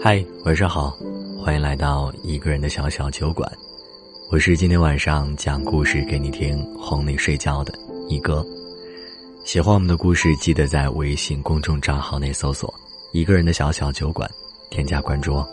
嗨，晚上好，欢迎来到一个人的小小酒馆。我是今天晚上讲故事给你听、哄你睡觉的一哥。喜欢我们的故事，记得在微信公众账号内搜索“一个人的小小酒馆”，添加关注哦。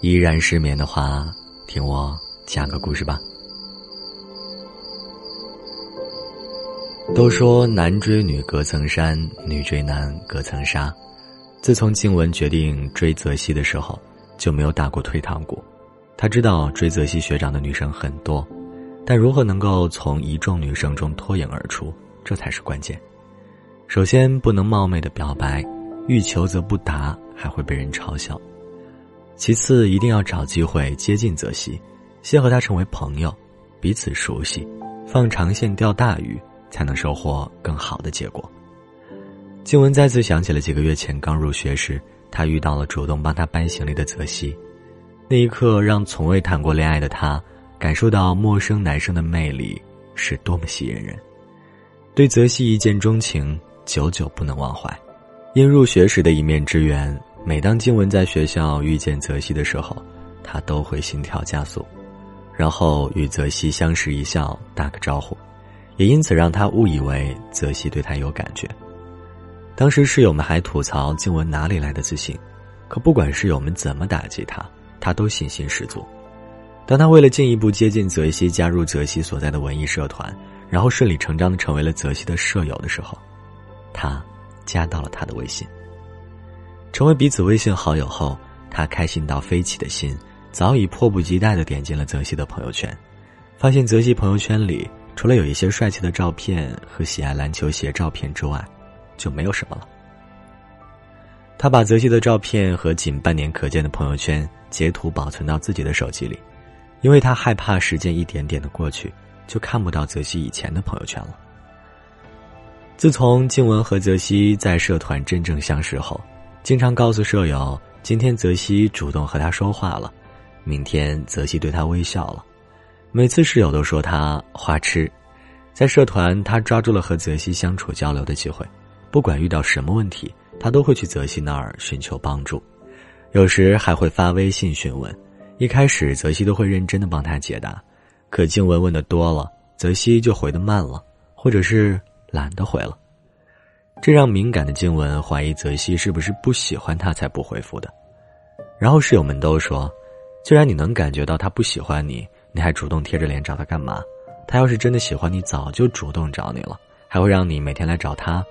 依然失眠的话，听我讲个故事吧。都说男追女隔层山，女追男隔层纱。自从静雯决定追泽西的时候，就没有打过退堂鼓。他知道追泽西学长的女生很多，但如何能够从一众女生中脱颖而出，这才是关键。首先，不能冒昧的表白，欲求则不达，还会被人嘲笑。其次，一定要找机会接近泽西，先和他成为朋友，彼此熟悉，放长线钓大鱼，才能收获更好的结果。静雯再次想起了几个月前刚入学时，她遇到了主动帮她搬行李的泽西，那一刻让从未谈过恋爱的她感受到陌生男生的魅力是多么吸引人，对泽西一见钟情，久久不能忘怀。因入学时的一面之缘，每当静雯在学校遇见泽西的时候，他都会心跳加速，然后与泽西相视一笑，打个招呼，也因此让她误以为泽西对她有感觉。当时室友们还吐槽静雯哪里来的自信，可不管室友们怎么打击她，她都信心十足。当她为了进一步接近泽西，加入泽西所在的文艺社团，然后顺理成章的成为了泽西的舍友的时候，她加到了他的微信。成为彼此微信好友后，她开心到飞起的心早已迫不及待的点进了泽西的朋友圈，发现泽西朋友圈里除了有一些帅气的照片和喜爱篮球鞋照片之外，就没有什么了。他把泽西的照片和仅半年可见的朋友圈截图保存到自己的手机里，因为他害怕时间一点点的过去，就看不到泽西以前的朋友圈了。自从静雯和泽西在社团真正相识后，经常告诉舍友，今天泽西主动和他说话了，明天泽西对他微笑了，每次室友都说他花痴，在社团他抓住了和泽西相处交流的机会。不管遇到什么问题，他都会去泽西那儿寻求帮助，有时还会发微信询问。一开始，泽西都会认真的帮他解答，可静雯问的多了，泽西就回的慢了，或者是懒得回了，这让敏感的静雯怀疑泽西是不是不喜欢他才不回复的。然后室友们都说，既然你能感觉到他不喜欢你，你还主动贴着脸找他干嘛？他要是真的喜欢你，早就主动找你了，还会让你每天来找他。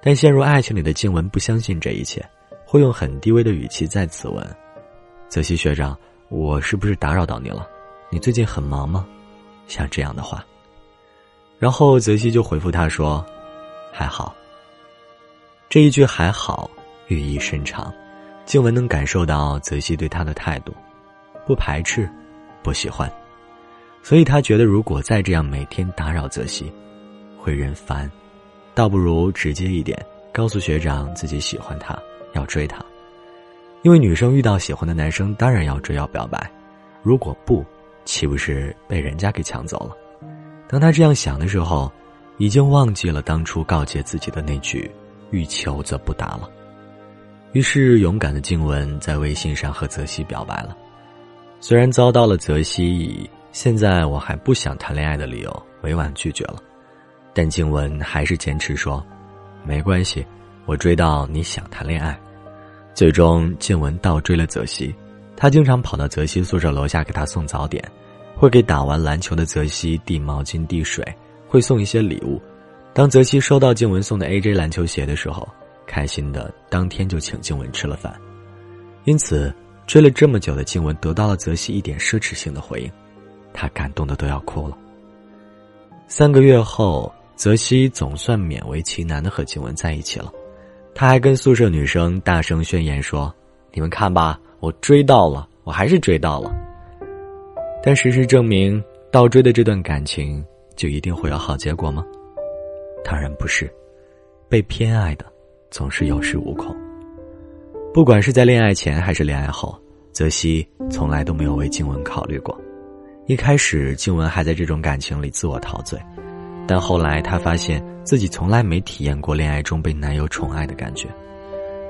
但陷入爱情里的静文不相信这一切，会用很低微的语气再次问：“泽西学长，我是不是打扰到你了？你最近很忙吗？”像这样的话，然后泽西就回复他说：“还好。”这一句“还好”寓意深长，静文能感受到泽西对他的态度，不排斥，不喜欢，所以他觉得如果再这样每天打扰泽西，会人烦。倒不如直接一点，告诉学长自己喜欢他，要追他。因为女生遇到喜欢的男生，当然要追要表白。如果不，岂不是被人家给抢走了？当他这样想的时候，已经忘记了当初告诫自己的那句“欲求则不达”了。于是，勇敢的静雯在微信上和泽西表白了。虽然遭到了泽西以“现在我还不想谈恋爱”的理由委婉拒绝了。但静雯还是坚持说：“没关系，我追到你想谈恋爱。”最终，静雯倒追了泽西。她经常跑到泽西宿舍楼下给他送早点，会给打完篮球的泽西递毛巾、递水，会送一些礼物。当泽西收到静雯送的 AJ 篮球鞋的时候，开心的当天就请静雯吃了饭。因此，追了这么久的静雯得到了泽西一点奢侈性的回应，她感动的都要哭了。三个月后。泽西总算勉为其难的和静雯在一起了，他还跟宿舍女生大声宣言说：“你们看吧，我追到了，我还是追到了。”但事实证明，倒追的这段感情就一定会有好结果吗？当然不是，被偏爱的总是有恃无恐。不管是在恋爱前还是恋爱后，泽西从来都没有为静雯考虑过。一开始，静雯还在这种感情里自我陶醉。但后来她发现，自己从来没体验过恋爱中被男友宠爱的感觉，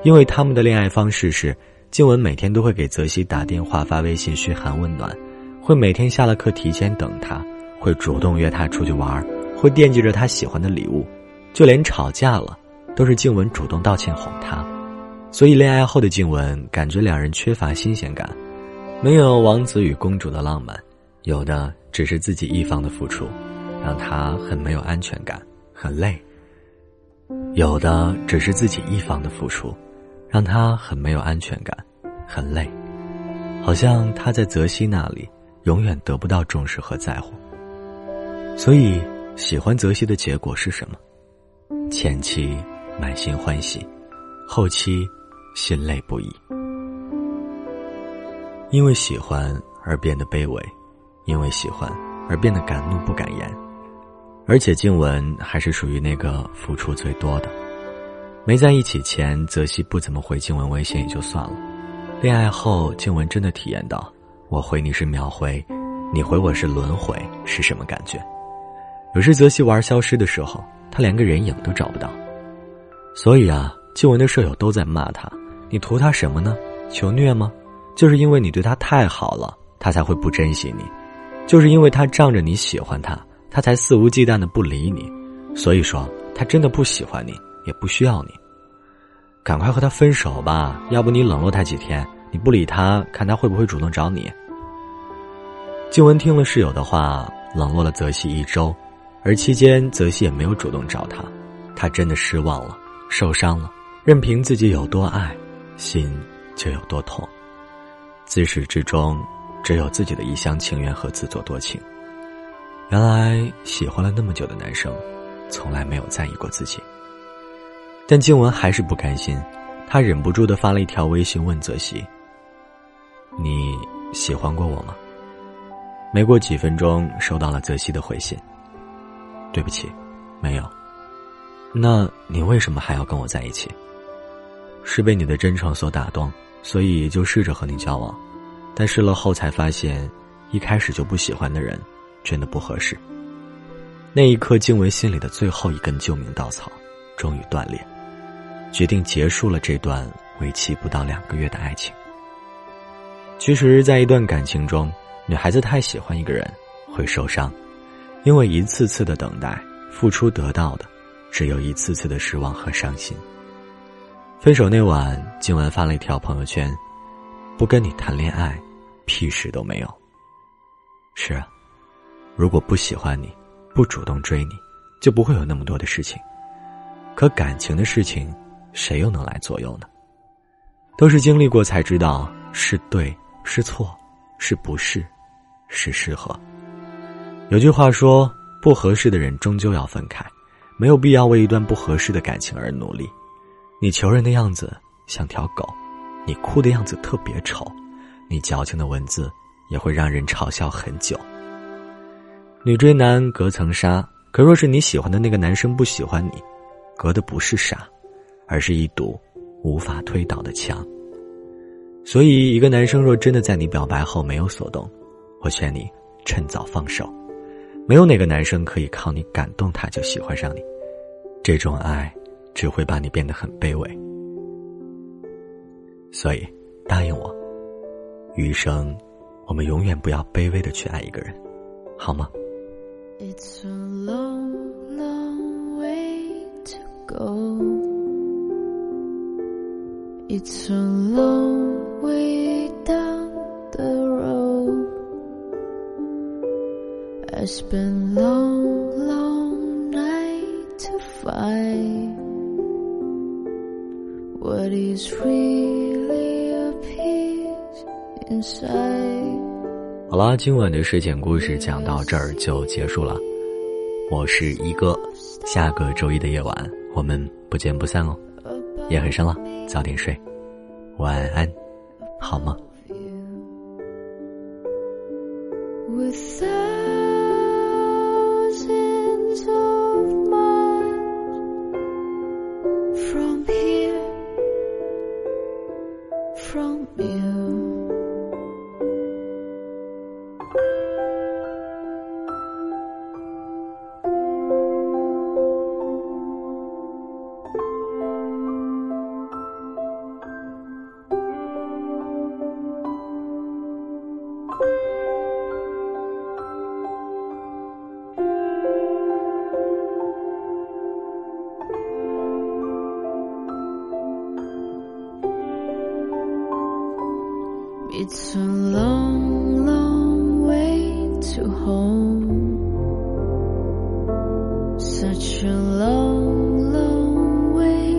因为他们的恋爱方式是，静雯每天都会给泽熙打电话、发微信嘘寒问暖，会每天下了课提前等他，会主动约他出去玩，会惦记着他喜欢的礼物，就连吵架了，都是静雯主动道歉哄他。所以恋爱后的静雯感觉两人缺乏新鲜感，没有王子与公主的浪漫，有的只是自己一方的付出，让他很没有安全感。很累，有的只是自己一方的付出，让他很没有安全感，很累，好像他在泽西那里永远得不到重视和在乎。所以，喜欢泽西的结果是什么？前期满心欢喜，后期心累不已。因为喜欢而变得卑微，因为喜欢而变得敢怒不敢言。而且静雯还是属于那个付出最多的。没在一起前，泽西不怎么回静雯微信也就算了。恋爱后，静雯真的体验到我回你是秒回，你回我是轮回是什么感觉。有时泽西玩消失的时候，他连个人影都找不到。所以啊，静雯的舍友都在骂他：“你图他什么呢？求虐吗？就是因为你对他太好了，他才会不珍惜你。就是因为他仗着你喜欢他。”他才肆无忌惮的不理你，所以说他真的不喜欢你，也不需要你。赶快和他分手吧，要不你冷落他几天，你不理他，看他会不会主动找你。静雯听了室友的话，冷落了泽西一周，而期间泽西也没有主动找他，他真的失望了，受伤了，任凭自己有多爱，心就有多痛。自始至终，只有自己的一厢情愿和自作多情。原来喜欢了那么久的男生，从来没有在意过自己。但静雯还是不甘心，她忍不住的发了一条微信问泽西：“你喜欢过我吗？”没过几分钟，收到了泽西的回信：“对不起，没有。”那你为什么还要跟我在一起？是被你的真诚所打动，所以就试着和你交往，但试了后才发现，一开始就不喜欢的人。真的不合适。那一刻，静雯心里的最后一根救命稻草终于断裂，决定结束了这段为期不到两个月的爱情。其实，在一段感情中，女孩子太喜欢一个人会受伤，因为一次次的等待，付出得到的只有一次次的失望和伤心。分手那晚，静雯发了一条朋友圈：“不跟你谈恋爱，屁事都没有。”是啊。如果不喜欢你，不主动追你，就不会有那么多的事情。可感情的事情，谁又能来左右呢？都是经历过才知道是对是错，是不是，是适合。有句话说，不合适的人终究要分开，没有必要为一段不合适的感情而努力。你求人的样子像条狗，你哭的样子特别丑，你矫情的文字也会让人嘲笑很久。女追男隔层纱，可若是你喜欢的那个男生不喜欢你，隔的不是纱，而是一堵无法推倒的墙。所以，一个男生若真的在你表白后没有所动，我劝你趁早放手。没有哪个男生可以靠你感动他就喜欢上你，这种爱只会把你变得很卑微。所以，答应我，余生我们永远不要卑微的去爱一个人，好吗？It's a long, long way to go. It's a long way down the road. I spent long, long night to find 好啦，今晚的睡前故事讲到这儿就结束了。我是一哥，下个周一的夜晚我们不见不散哦。夜很深了，早点睡，晚安，好吗？It's a long, long way to home. Such a long, long way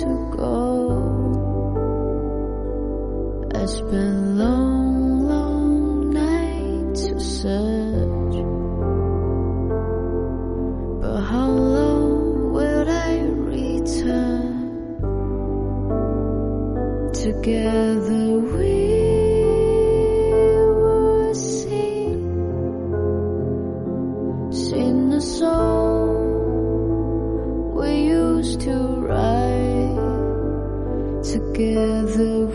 to go. I spent long, long nights to search. But how long will I return? Together to ride together